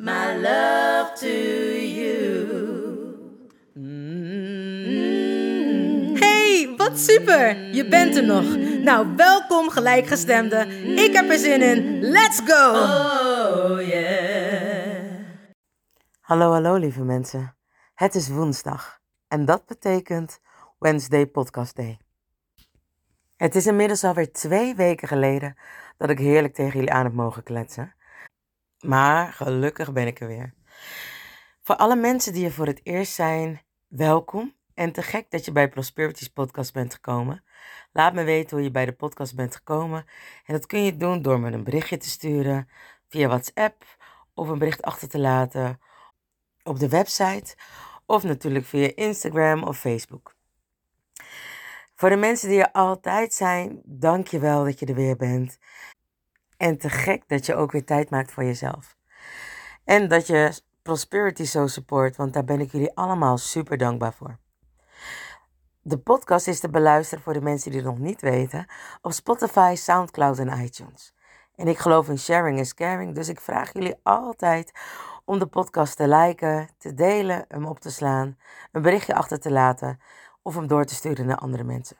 my love to you. Hey, wat super! Je bent er nog. Nou, welkom gelijkgestemde. Ik heb er zin in. Let's go! Oh yeah. Hallo, hallo lieve mensen. Het is woensdag en dat betekent Wednesday Podcast Day. Het is inmiddels alweer twee weken geleden dat ik heerlijk tegen jullie aan heb mogen kletsen. Maar gelukkig ben ik er weer. Voor alle mensen die er voor het eerst zijn, welkom. En te gek dat je bij Prosperities podcast bent gekomen. Laat me weten hoe je bij de podcast bent gekomen. En dat kun je doen door me een berichtje te sturen via WhatsApp of een bericht achter te laten op de website of natuurlijk via Instagram of Facebook. Voor de mensen die er altijd zijn, dank je wel dat je er weer bent. En te gek dat je ook weer tijd maakt voor jezelf. En dat je Prosperity zo support, want daar ben ik jullie allemaal super dankbaar voor. De podcast is te beluisteren voor de mensen die het nog niet weten op Spotify, SoundCloud en iTunes. En ik geloof in sharing is caring, dus ik vraag jullie altijd om de podcast te liken, te delen, hem op te slaan, een berichtje achter te laten of hem door te sturen naar andere mensen.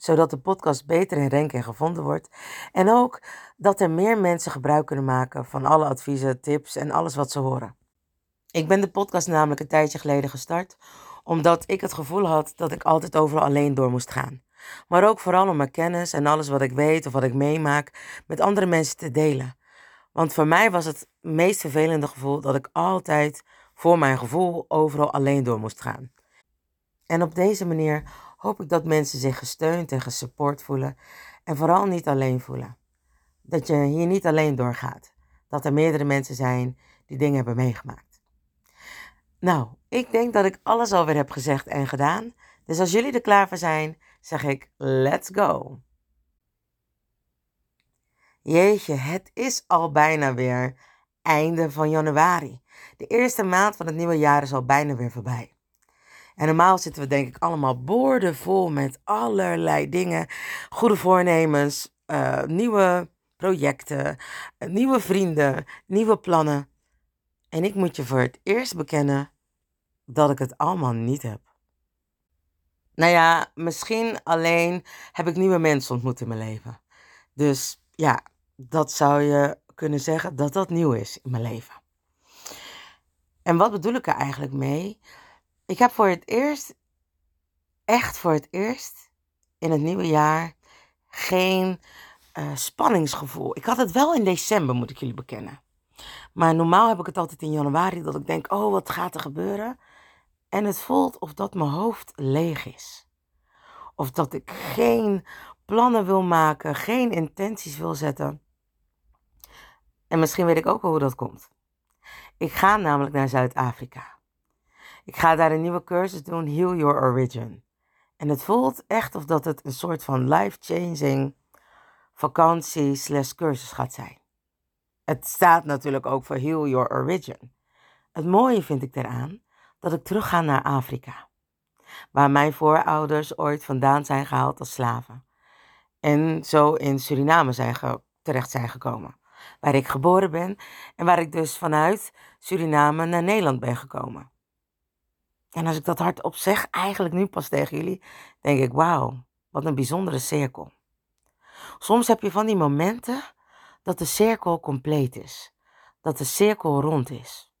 Zodat de podcast beter in ranking gevonden wordt en ook dat er meer mensen gebruik kunnen maken van alle adviezen, tips en alles wat ze horen. Ik ben de podcast namelijk een tijdje geleden gestart, omdat ik het gevoel had dat ik altijd overal alleen door moest gaan. Maar ook vooral om mijn kennis en alles wat ik weet of wat ik meemaak met andere mensen te delen. Want voor mij was het meest vervelende gevoel dat ik altijd voor mijn gevoel overal alleen door moest gaan. En op deze manier hoop ik dat mensen zich gesteund en gesupport voelen en vooral niet alleen voelen. Dat je hier niet alleen doorgaat. Dat er meerdere mensen zijn die dingen hebben meegemaakt. Nou, ik denk dat ik alles alweer heb gezegd en gedaan. Dus als jullie er klaar voor zijn, zeg ik let's go. Jeetje, het is al bijna weer einde van januari. De eerste maand van het nieuwe jaar is al bijna weer voorbij. En normaal zitten we denk ik allemaal boordevol met allerlei dingen. Goede voornemens, eh, nieuwe projecten, eh, nieuwe vrienden, nieuwe plannen. En ik moet je voor het eerst bekennen dat ik het allemaal niet heb. Nou ja, misschien alleen heb ik nieuwe mensen ontmoet in mijn leven. Dus ja, dat zou je kunnen zeggen dat dat nieuw is in mijn leven. En wat bedoel ik er eigenlijk mee? Ik heb voor het eerst, echt voor het eerst in het nieuwe jaar geen uh, spanningsgevoel. Ik had het wel in december, moet ik jullie bekennen. Maar normaal heb ik het altijd in januari dat ik denk, oh wat gaat er gebeuren? En het voelt of dat mijn hoofd leeg is. Of dat ik geen plannen wil maken, geen intenties wil zetten. En misschien weet ik ook wel hoe dat komt. Ik ga namelijk naar Zuid-Afrika. Ik ga daar een nieuwe cursus doen, Heal Your Origin. En het voelt echt of dat het een soort van life-changing vakantie slash cursus gaat zijn. Het staat natuurlijk ook voor Heal Your Origin. Het mooie vind ik eraan dat ik terug ga naar Afrika. Waar mijn voorouders ooit vandaan zijn gehaald als slaven. En zo in Suriname zijn terecht zijn gekomen. Waar ik geboren ben en waar ik dus vanuit Suriname naar Nederland ben gekomen. En als ik dat hardop zeg, eigenlijk nu pas tegen jullie, denk ik, wauw, wat een bijzondere cirkel. Soms heb je van die momenten dat de cirkel compleet is. Dat de cirkel rond is.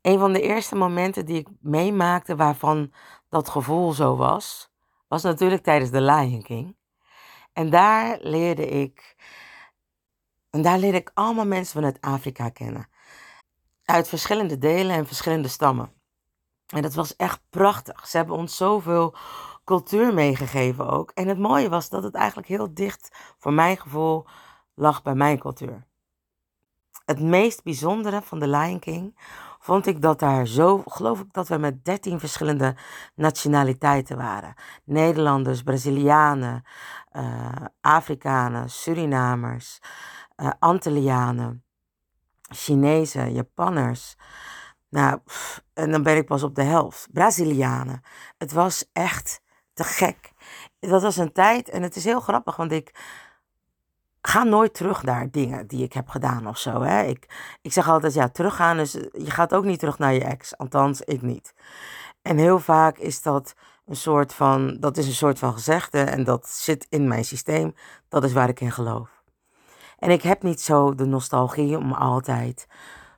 een van de eerste momenten die ik meemaakte waarvan dat gevoel zo was, was natuurlijk tijdens The Lion King. En daar leerde ik, en daar leerde ik allemaal mensen vanuit Afrika kennen. Uit verschillende delen en verschillende stammen. En dat was echt prachtig. Ze hebben ons zoveel cultuur meegegeven ook. En het mooie was dat het eigenlijk heel dicht, voor mijn gevoel, lag bij mijn cultuur. Het meest bijzondere van The Lion King vond ik dat daar zo, geloof ik dat we met 13 verschillende nationaliteiten waren. Nederlanders, Brazilianen, uh, Afrikanen, Surinamers, uh, Antillianen, Chinezen, Japanners. Nou, en dan ben ik pas op de helft. Brazilianen. Het was echt te gek. Dat was een tijd, en het is heel grappig, want ik ga nooit terug naar dingen die ik heb gedaan of zo. Hè? Ik, ik zeg altijd, ja, teruggaan is, je gaat ook niet terug naar je ex. Althans, ik niet. En heel vaak is dat een soort van, dat is een soort van gezegde en dat zit in mijn systeem. Dat is waar ik in geloof. En ik heb niet zo de nostalgie om altijd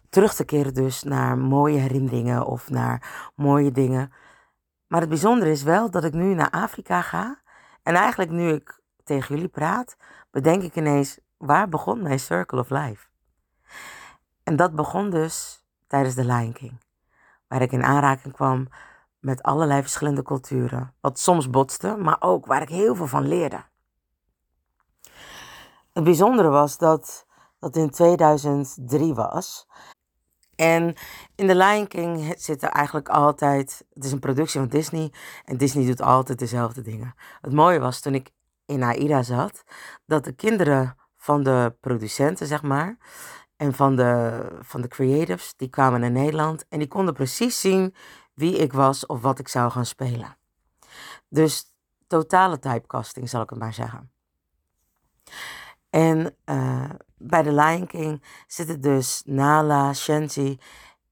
terug te keren dus naar mooie herinneringen of naar mooie dingen. Maar het bijzondere is wel dat ik nu naar Afrika ga. En eigenlijk nu ik tegen jullie praat, bedenk ik ineens, waar begon mijn Circle of Life? En dat begon dus tijdens de Lion King. Waar ik in aanraking kwam met allerlei verschillende culturen. Wat soms botste, maar ook waar ik heel veel van leerde. Het bijzondere was dat dat in 2003 was. En in The Lion King zit er eigenlijk altijd. Het is een productie van Disney. En Disney doet altijd dezelfde dingen. Het mooie was toen ik in AIDA zat, dat de kinderen van de producenten, zeg maar, en van de, van de creatives, die kwamen naar Nederland en die konden precies zien wie ik was of wat ik zou gaan spelen. Dus totale typecasting, zal ik het maar zeggen. En uh, bij The Lion King zitten dus Nala, Shenzi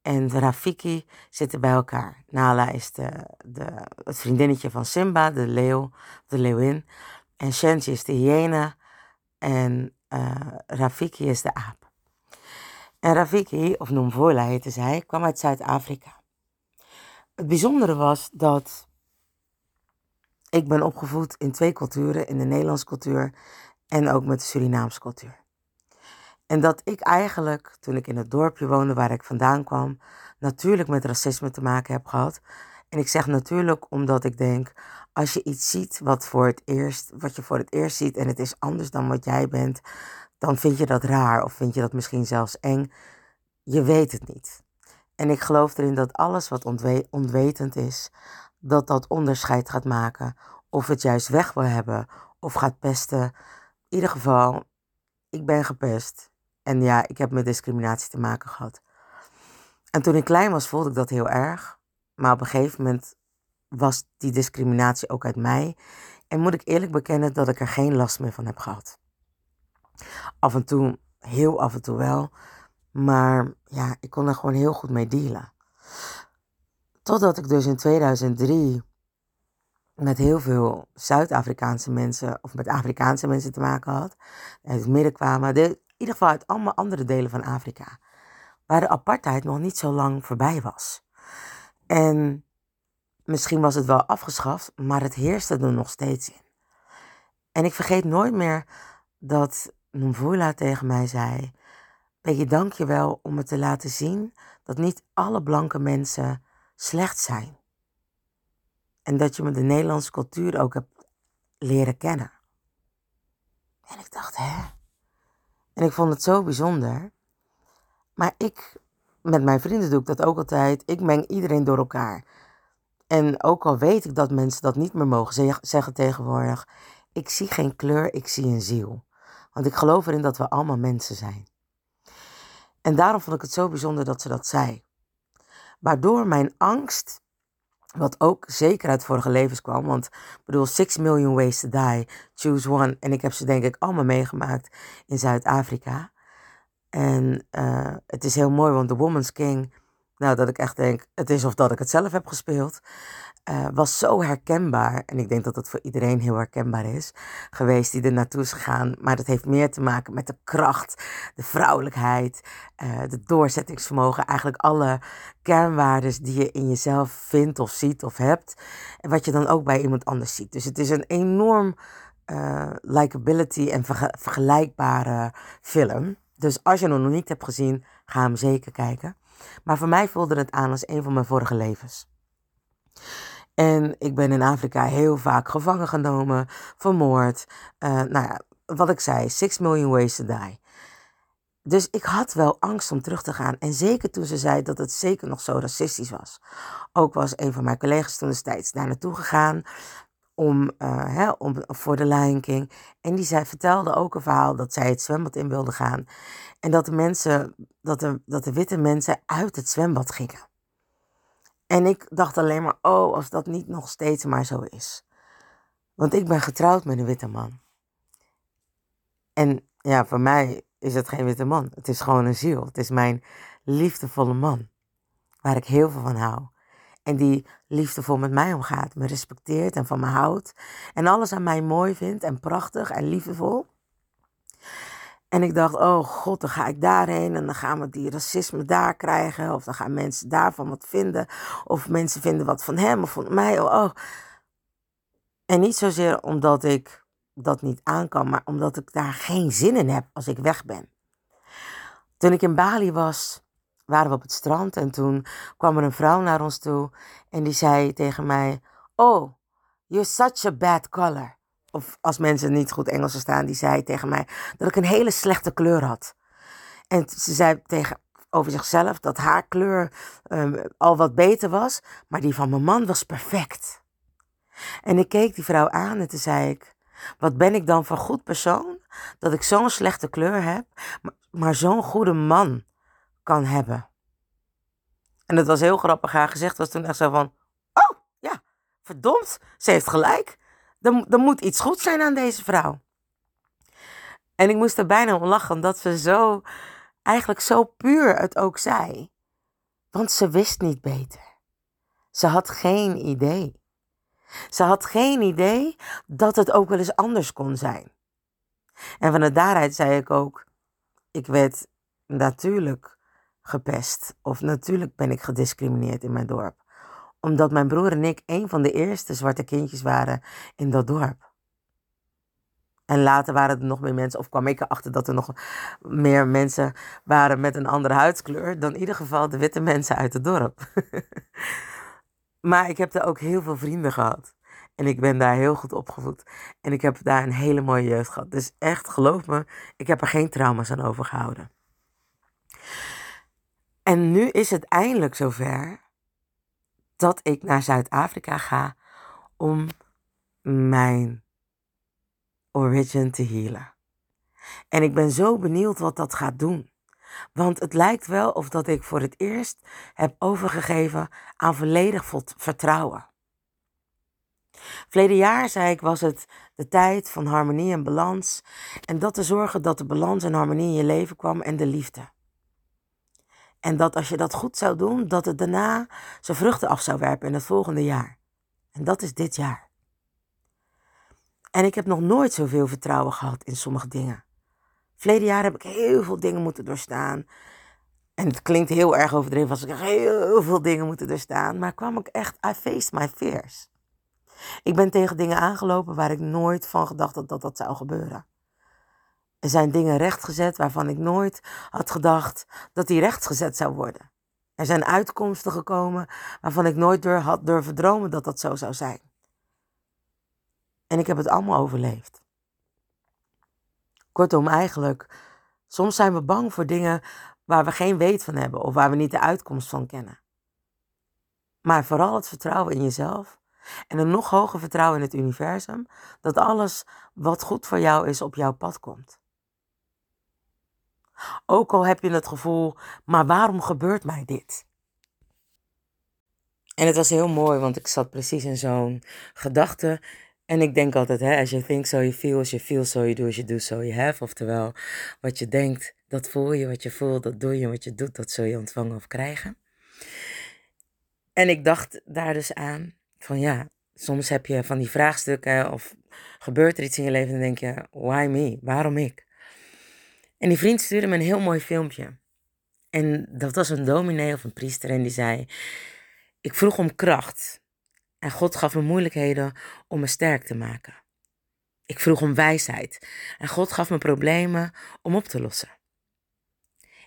en Rafiki zitten bij elkaar. Nala is de, de, het vriendinnetje van Simba, de leeuw, de leeuwin. En Shenzi is de hyena. En uh, Rafiki is de aap. En Rafiki, of Nomvola heette zij, kwam uit Zuid-Afrika. Het bijzondere was dat ik ben opgevoed in twee culturen, in de Nederlandse cultuur en ook met de Surinaamse cultuur. En dat ik eigenlijk, toen ik in het dorpje woonde waar ik vandaan kwam, natuurlijk met racisme te maken heb gehad. En ik zeg natuurlijk omdat ik denk, als je iets ziet wat, voor het eerst, wat je voor het eerst ziet en het is anders dan wat jij bent, dan vind je dat raar of vind je dat misschien zelfs eng. Je weet het niet. En ik geloof erin dat alles wat onwetend is, dat dat onderscheid gaat maken. Of het juist weg wil hebben of gaat pesten. In ieder geval, ik ben gepest. En ja, ik heb met discriminatie te maken gehad. En toen ik klein was, voelde ik dat heel erg. Maar op een gegeven moment was die discriminatie ook uit mij. En moet ik eerlijk bekennen dat ik er geen last meer van heb gehad. Af en toe, heel af en toe wel. Maar ja, ik kon er gewoon heel goed mee dealen. Totdat ik dus in 2003 met heel veel Zuid-Afrikaanse mensen, of met Afrikaanse mensen te maken had. Uit het midden kwamen, in ieder geval uit allemaal andere delen van Afrika. Waar de apartheid nog niet zo lang voorbij was. En Misschien was het wel afgeschaft, maar het heerste er nog steeds in. En ik vergeet nooit meer dat Mvula tegen mij zei: je dank je om me te laten zien dat niet alle blanke mensen slecht zijn. En dat je me de Nederlandse cultuur ook hebt leren kennen. En ik dacht, hè? En ik vond het zo bijzonder. Maar ik, met mijn vrienden doe ik dat ook altijd. Ik meng iedereen door elkaar. En ook al weet ik dat mensen dat niet meer mogen zeggen tegenwoordig, ik zie geen kleur, ik zie een ziel. Want ik geloof erin dat we allemaal mensen zijn. En daarom vond ik het zo bijzonder dat ze dat zei. Waardoor mijn angst, wat ook zeker uit vorige levens kwam, want ik bedoel, 6 million ways to die, choose one. En ik heb ze denk ik allemaal meegemaakt in Zuid-Afrika. En uh, het is heel mooi, want de Woman's King nou, dat ik echt denk, het is of dat ik het zelf heb gespeeld. Uh, was zo herkenbaar. En ik denk dat het voor iedereen heel herkenbaar is geweest die er naartoe is gegaan. Maar dat heeft meer te maken met de kracht, de vrouwelijkheid, uh, de doorzettingsvermogen. Eigenlijk alle kernwaarden die je in jezelf vindt of ziet of hebt. En wat je dan ook bij iemand anders ziet. Dus het is een enorm uh, likability en vergelijkbare film. Dus als je hem nog niet hebt gezien, ga hem zeker kijken. Maar voor mij voelde het aan als een van mijn vorige levens. En ik ben in Afrika heel vaak gevangen genomen, vermoord. Uh, nou ja, wat ik zei, 6 million ways to die. Dus ik had wel angst om terug te gaan. En zeker toen ze zei dat het zeker nog zo racistisch was. Ook was een van mijn collega's toen destijds daar naartoe gegaan. Om, uh, hè, om, voor de Lion King. En die zei, vertelde ook een verhaal dat zij het zwembad in wilde gaan. En dat de mensen, dat de, dat de witte mensen uit het zwembad gingen. En ik dacht alleen maar, oh, als dat niet nog steeds maar zo is. Want ik ben getrouwd met een witte man. En ja, voor mij is het geen witte man. Het is gewoon een ziel. Het is mijn liefdevolle man. Waar ik heel veel van hou. En die liefdevol met mij omgaat. Me respecteert en van me houdt. En alles aan mij mooi vindt en prachtig en liefdevol. En ik dacht, oh god, dan ga ik daarheen en dan gaan we die racisme daar krijgen. Of dan gaan mensen daarvan wat vinden. Of mensen vinden wat van hem of van mij. Oh, oh. En niet zozeer omdat ik dat niet aan kan, maar omdat ik daar geen zin in heb als ik weg ben. Toen ik in Bali was, waren we op het strand en toen kwam er een vrouw naar ons toe en die zei tegen mij: Oh, you're such a bad color of als mensen niet goed Engels verstaan, die zei tegen mij dat ik een hele slechte kleur had. En ze zei tegen, over zichzelf dat haar kleur um, al wat beter was, maar die van mijn man was perfect. En ik keek die vrouw aan en toen zei ik, wat ben ik dan voor goed persoon dat ik zo'n slechte kleur heb, maar zo'n goede man kan hebben. En het was heel grappig, haar gezegd was toen echt zo van, oh ja, verdomd, ze heeft gelijk. Er, er moet iets goed zijn aan deze vrouw. En ik moest er bijna om lachen, omdat ze zo, eigenlijk zo puur het ook zei. Want ze wist niet beter. Ze had geen idee. Ze had geen idee dat het ook wel eens anders kon zijn. En vanuit daaruit zei ik ook: ik werd natuurlijk gepest. Of natuurlijk ben ik gediscrimineerd in mijn dorp omdat mijn broer en ik een van de eerste zwarte kindjes waren in dat dorp. En later waren er nog meer mensen, of kwam ik erachter dat er nog meer mensen waren met een andere huidskleur dan in ieder geval de witte mensen uit het dorp. maar ik heb daar ook heel veel vrienden gehad. En ik ben daar heel goed opgevoed. En ik heb daar een hele mooie jeugd gehad. Dus echt, geloof me, ik heb er geen trauma's aan overgehouden. En nu is het eindelijk zover dat ik naar Zuid-Afrika ga om mijn origin te healen. En ik ben zo benieuwd wat dat gaat doen. Want het lijkt wel of dat ik voor het eerst heb overgegeven aan volledig vertrouwen. Verleden jaar, zei ik, was het de tijd van harmonie en balans. En dat te zorgen dat de balans en harmonie in je leven kwam en de liefde. En dat als je dat goed zou doen, dat het daarna zijn vruchten af zou werpen in het volgende jaar. En dat is dit jaar. En ik heb nog nooit zoveel vertrouwen gehad in sommige dingen. Verleden jaar heb ik heel veel dingen moeten doorstaan. En het klinkt heel erg overdreven als ik heel veel dingen moeten doorstaan. Maar kwam ik echt, I faced my fears. Ik ben tegen dingen aangelopen waar ik nooit van gedacht had dat dat zou gebeuren. Er zijn dingen rechtgezet waarvan ik nooit had gedacht dat die rechtgezet zou worden. Er zijn uitkomsten gekomen waarvan ik nooit door had durven dromen dat dat zo zou zijn. En ik heb het allemaal overleefd. Kortom, eigenlijk, soms zijn we bang voor dingen waar we geen weet van hebben of waar we niet de uitkomst van kennen. Maar vooral het vertrouwen in jezelf en een nog hoger vertrouwen in het universum dat alles wat goed voor jou is op jouw pad komt. Ook al heb je het gevoel, maar waarom gebeurt mij dit? En het was heel mooi, want ik zat precies in zo'n gedachte. En ik denk altijd, hè, as you think so you feel, as you feel so you do, as you do so you have. Oftewel, wat je denkt, dat voel je, wat je voelt, dat doe je, wat je doet, dat zul je ontvangen of krijgen. En ik dacht daar dus aan van ja, soms heb je van die vraagstukken of gebeurt er iets in je leven en denk je, why me? Waarom ik? En die vriend stuurde me een heel mooi filmpje. En dat was een dominee of een priester en die zei, ik vroeg om kracht en God gaf me moeilijkheden om me sterk te maken. Ik vroeg om wijsheid en God gaf me problemen om op te lossen.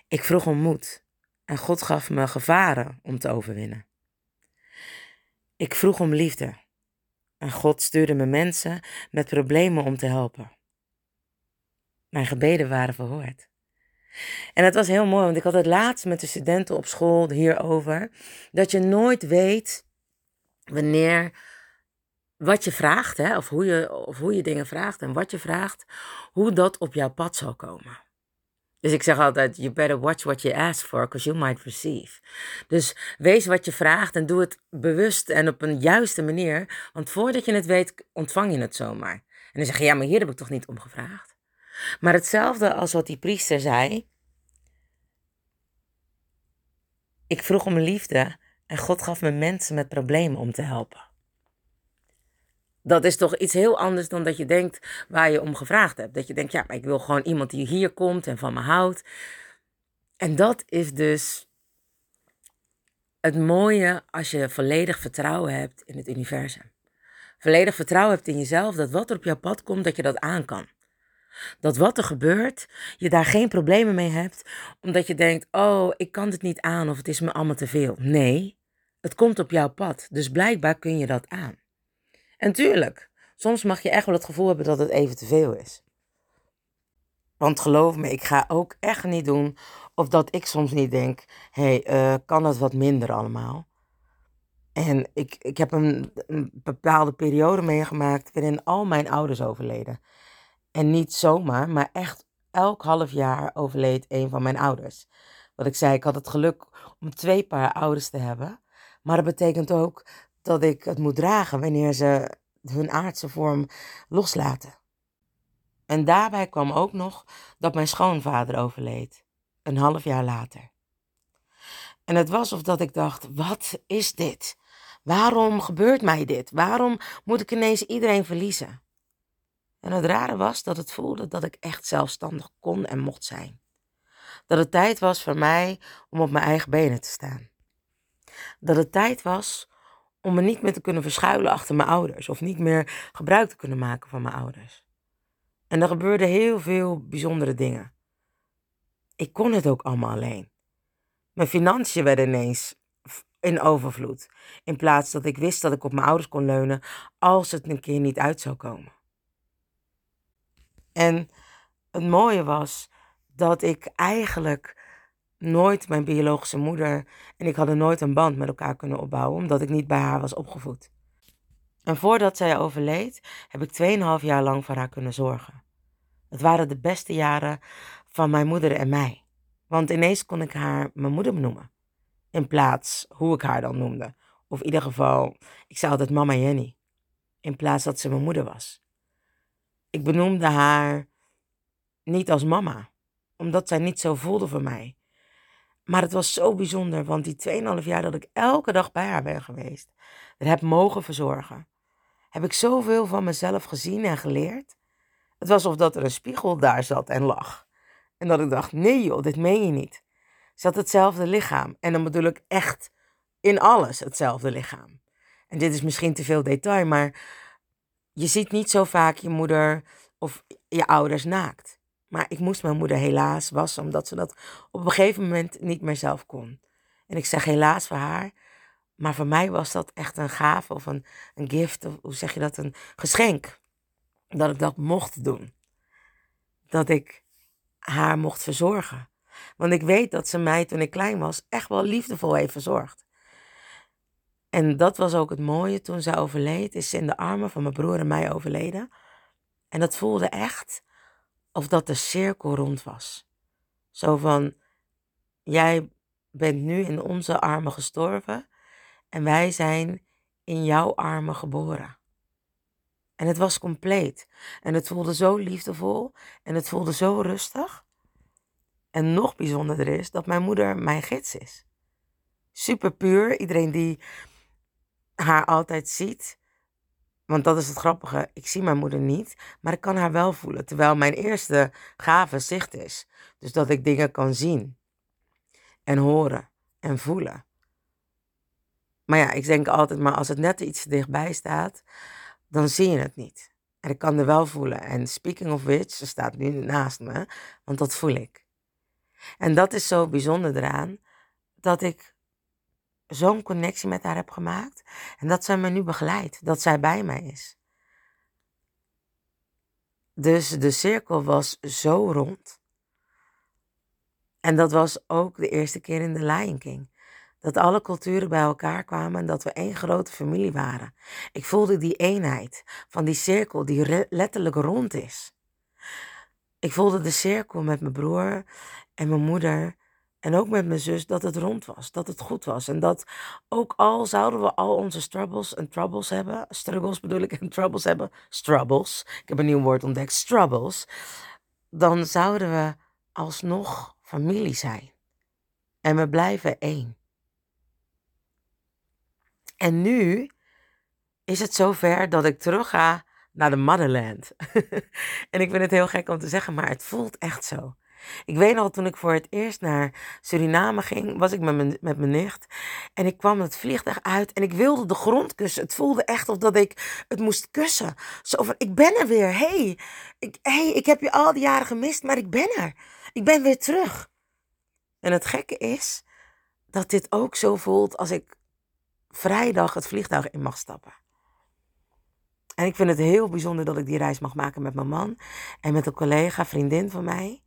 Ik vroeg om moed en God gaf me gevaren om te overwinnen. Ik vroeg om liefde en God stuurde me mensen met problemen om te helpen. Mijn gebeden waren verhoord. En het was heel mooi, want ik had het laatst met de studenten op school hierover. Dat je nooit weet wanneer wat je vraagt, hè, of, hoe je, of hoe je dingen vraagt en wat je vraagt, hoe dat op jouw pad zal komen. Dus ik zeg altijd, you better watch what you ask for, because you might receive. Dus wees wat je vraagt en doe het bewust en op een juiste manier. Want voordat je het weet, ontvang je het zomaar. En dan zeg je, ja, maar hier heb ik toch niet om gevraagd. Maar hetzelfde als wat die priester zei. Ik vroeg om liefde en God gaf me mensen met problemen om te helpen. Dat is toch iets heel anders dan dat je denkt waar je om gevraagd hebt. Dat je denkt, ja, maar ik wil gewoon iemand die hier komt en van me houdt. En dat is dus het mooie als je volledig vertrouwen hebt in het universum. Volledig vertrouwen hebt in jezelf, dat wat er op jouw pad komt, dat je dat aan kan. Dat wat er gebeurt, je daar geen problemen mee hebt, omdat je denkt, oh, ik kan het niet aan of het is me allemaal te veel. Nee, het komt op jouw pad, dus blijkbaar kun je dat aan. En tuurlijk, soms mag je echt wel het gevoel hebben dat het even te veel is. Want geloof me, ik ga ook echt niet doen of dat ik soms niet denk: hé, hey, uh, kan het wat minder allemaal? En ik, ik heb een, een bepaalde periode meegemaakt waarin al mijn ouders overleden. En niet zomaar, maar echt elk half jaar overleed een van mijn ouders. Wat ik zei, ik had het geluk om twee paar ouders te hebben. Maar dat betekent ook dat ik het moet dragen wanneer ze hun aardse vorm loslaten. En daarbij kwam ook nog dat mijn schoonvader overleed, een half jaar later. En het was of dat ik dacht: wat is dit? Waarom gebeurt mij dit? Waarom moet ik ineens iedereen verliezen? En het rare was dat het voelde dat ik echt zelfstandig kon en mocht zijn. Dat het tijd was voor mij om op mijn eigen benen te staan. Dat het tijd was om me niet meer te kunnen verschuilen achter mijn ouders of niet meer gebruik te kunnen maken van mijn ouders. En er gebeurden heel veel bijzondere dingen. Ik kon het ook allemaal alleen. Mijn financiën werden ineens in overvloed, in plaats dat ik wist dat ik op mijn ouders kon leunen als het een keer niet uit zou komen. En het mooie was dat ik eigenlijk nooit mijn biologische moeder en ik hadden nooit een band met elkaar kunnen opbouwen, omdat ik niet bij haar was opgevoed. En voordat zij overleed, heb ik 2,5 jaar lang voor haar kunnen zorgen. Het waren de beste jaren van mijn moeder en mij. Want ineens kon ik haar mijn moeder noemen. In plaats hoe ik haar dan noemde. Of in ieder geval, ik zei altijd mama Jenny. In plaats dat ze mijn moeder was. Ik benoemde haar niet als mama, omdat zij niet zo voelde voor mij. Maar het was zo bijzonder, want die 2,5 jaar dat ik elke dag bij haar ben geweest, er heb mogen verzorgen, heb ik zoveel van mezelf gezien en geleerd. Het was alsof dat er een spiegel daar zat en lag. En dat ik dacht, nee joh, dit meen je niet. Ze had hetzelfde lichaam. En dan bedoel ik echt in alles hetzelfde lichaam. En dit is misschien te veel detail, maar je ziet niet zo vaak je moeder of je ouders naakt. Maar ik moest mijn moeder helaas wassen, omdat ze dat op een gegeven moment niet meer zelf kon. En ik zeg helaas voor haar, maar voor mij was dat echt een gave of een, een gift, of hoe zeg je dat, een geschenk. Dat ik dat mocht doen. Dat ik haar mocht verzorgen. Want ik weet dat ze mij toen ik klein was echt wel liefdevol heeft verzorgd. En dat was ook het mooie toen zij overleed, is ze in de armen van mijn broer en mij overleden. En dat voelde echt of dat de cirkel rond was. Zo van, jij bent nu in onze armen gestorven en wij zijn in jouw armen geboren. En het was compleet. En het voelde zo liefdevol en het voelde zo rustig. En nog bijzonderder is dat mijn moeder mijn gids is. super puur. Iedereen die haar altijd ziet. Want dat is het grappige. Ik zie mijn moeder niet, maar ik kan haar wel voelen. Terwijl mijn eerste gave zicht is. Dus dat ik dingen kan zien. En horen. En voelen. Maar ja, ik denk altijd, maar als het net iets dichtbij staat, dan zie je het niet. En ik kan er wel voelen. En speaking of which, ze staat nu naast me, want dat voel ik. En dat is zo bijzonder eraan, dat ik zo'n connectie met haar heb gemaakt. En dat zij me nu begeleidt, dat zij bij mij is. Dus de cirkel was zo rond. En dat was ook de eerste keer in de Lion King. Dat alle culturen bij elkaar kwamen en dat we één grote familie waren. Ik voelde die eenheid van die cirkel die letterlijk rond is. Ik voelde de cirkel met mijn broer en mijn moeder en ook met mijn zus dat het rond was, dat het goed was. En dat ook al zouden we al onze struggles en troubles hebben, struggles bedoel ik en troubles hebben, struggles, ik heb een nieuw woord ontdekt, struggles, dan zouden we alsnog familie zijn. En we blijven één. En nu is het zover dat ik terug ga naar de motherland. en ik vind het heel gek om te zeggen, maar het voelt echt zo. Ik weet nog, toen ik voor het eerst naar Suriname ging, was ik met mijn, met mijn nicht. En ik kwam het vliegtuig uit en ik wilde de grond kussen. Het voelde echt of dat ik het moest kussen. Zo van, ik ben er weer. hey, ik, hey, ik heb je al die jaren gemist, maar ik ben er. Ik ben weer terug. En het gekke is dat dit ook zo voelt als ik vrijdag het vliegtuig in mag stappen. En ik vind het heel bijzonder dat ik die reis mag maken met mijn man en met een collega, vriendin van mij.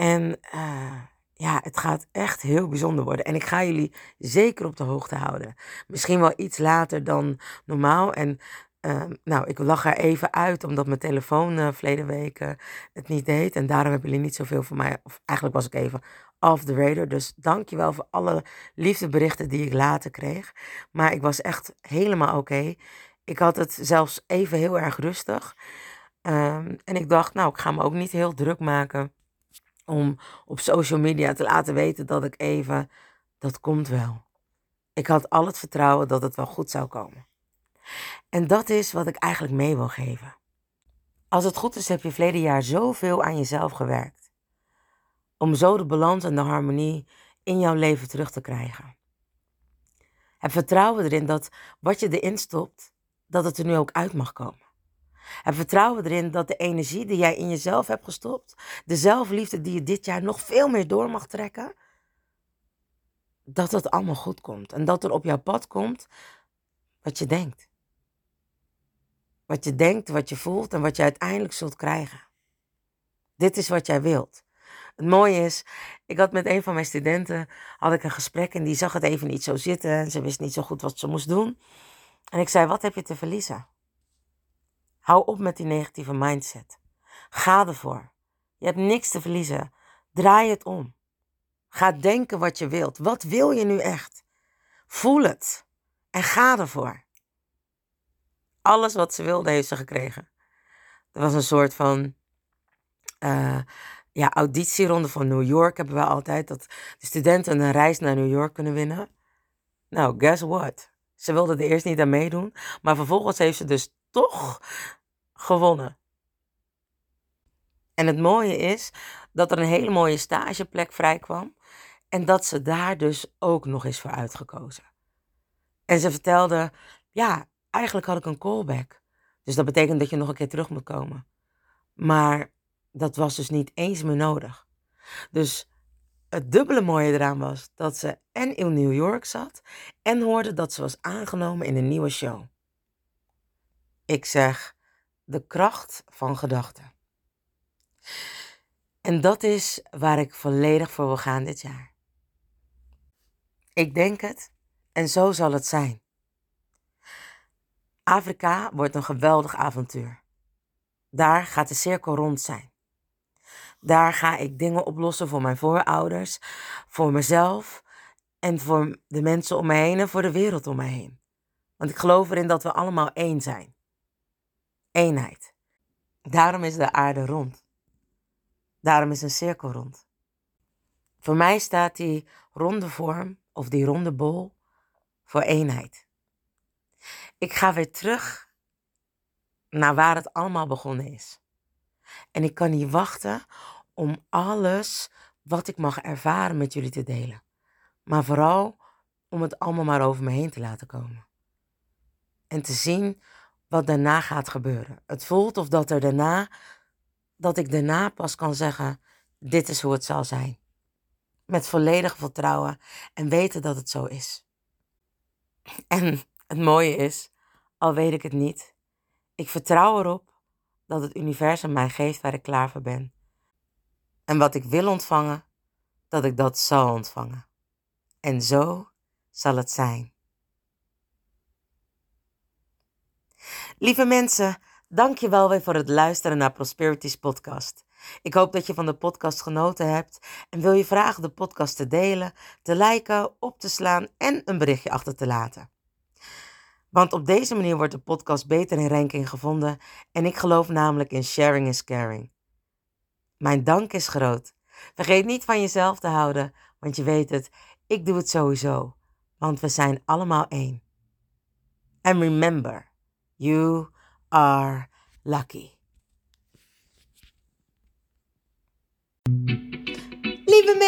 En uh, ja, het gaat echt heel bijzonder worden. En ik ga jullie zeker op de hoogte houden. Misschien wel iets later dan normaal. En uh, nou, ik lag er even uit omdat mijn telefoon uh, verleden het niet deed. En daarom hebben jullie niet zoveel van mij. Of eigenlijk was ik even off the radar. Dus dankjewel voor alle liefdeberichten die ik later kreeg. Maar ik was echt helemaal oké. Ik had het zelfs even heel erg rustig. Um, en ik dacht, nou, ik ga me ook niet heel druk maken om op social media te laten weten dat ik even, dat komt wel. Ik had al het vertrouwen dat het wel goed zou komen. En dat is wat ik eigenlijk mee wil geven. Als het goed is, heb je verleden jaar zoveel aan jezelf gewerkt. Om zo de balans en de harmonie in jouw leven terug te krijgen. Heb vertrouwen erin dat wat je erin stopt, dat het er nu ook uit mag komen. En vertrouwen erin dat de energie die jij in jezelf hebt gestopt, de zelfliefde die je dit jaar nog veel meer door mag trekken, dat het allemaal goed komt. En dat er op jouw pad komt wat je denkt. Wat je denkt, wat je voelt en wat je uiteindelijk zult krijgen. Dit is wat jij wilt. Het mooie is, ik had met een van mijn studenten had ik een gesprek en die zag het even niet zo zitten en ze wist niet zo goed wat ze moest doen. En ik zei, wat heb je te verliezen? Hou op met die negatieve mindset. Ga ervoor. Je hebt niks te verliezen. Draai het om. Ga denken wat je wilt. Wat wil je nu echt? Voel het. En ga ervoor. Alles wat ze wilde, heeft ze gekregen. Er was een soort van uh, ja, auditieronde van New York. Hebben we altijd dat de studenten een reis naar New York kunnen winnen. Nou, guess what? Ze wilde er eerst niet aan meedoen. Maar vervolgens heeft ze dus toch gewonnen. En het mooie is dat er een hele mooie stageplek vrijkwam. En dat ze daar dus ook nog eens voor uitgekozen. En ze vertelde, ja, eigenlijk had ik een callback. Dus dat betekent dat je nog een keer terug moet komen. Maar dat was dus niet eens meer nodig. Dus het dubbele mooie eraan was dat ze en in New York zat en hoorde dat ze was aangenomen in een nieuwe show. Ik zeg de kracht van gedachten. En dat is waar ik volledig voor wil gaan dit jaar. Ik denk het en zo zal het zijn. Afrika wordt een geweldig avontuur. Daar gaat de cirkel rond zijn. Daar ga ik dingen oplossen voor mijn voorouders, voor mezelf en voor de mensen om me heen en voor de wereld om me heen. Want ik geloof erin dat we allemaal één zijn eenheid. Daarom is de aarde rond. Daarom is een cirkel rond. Voor mij staat die ronde vorm of die ronde bol voor eenheid. Ik ga weer terug naar waar het allemaal begonnen is. En ik kan niet wachten om alles wat ik mag ervaren met jullie te delen. Maar vooral om het allemaal maar over me heen te laten komen. En te zien wat daarna gaat gebeuren. Het voelt of dat er daarna, dat ik daarna pas kan zeggen, dit is hoe het zal zijn. Met volledig vertrouwen en weten dat het zo is. En het mooie is, al weet ik het niet, ik vertrouw erop dat het universum mij geeft waar ik klaar voor ben. En wat ik wil ontvangen, dat ik dat zal ontvangen. En zo zal het zijn. Lieve mensen, dank je wel weer voor het luisteren naar Prosperities podcast. Ik hoop dat je van de podcast genoten hebt en wil je vragen de podcast te delen, te liken, op te slaan en een berichtje achter te laten. Want op deze manier wordt de podcast beter in ranking gevonden en ik geloof namelijk in sharing is caring. Mijn dank is groot. Vergeet niet van jezelf te houden, want je weet het, ik doe het sowieso, want we zijn allemaal één. And remember, you are lucky.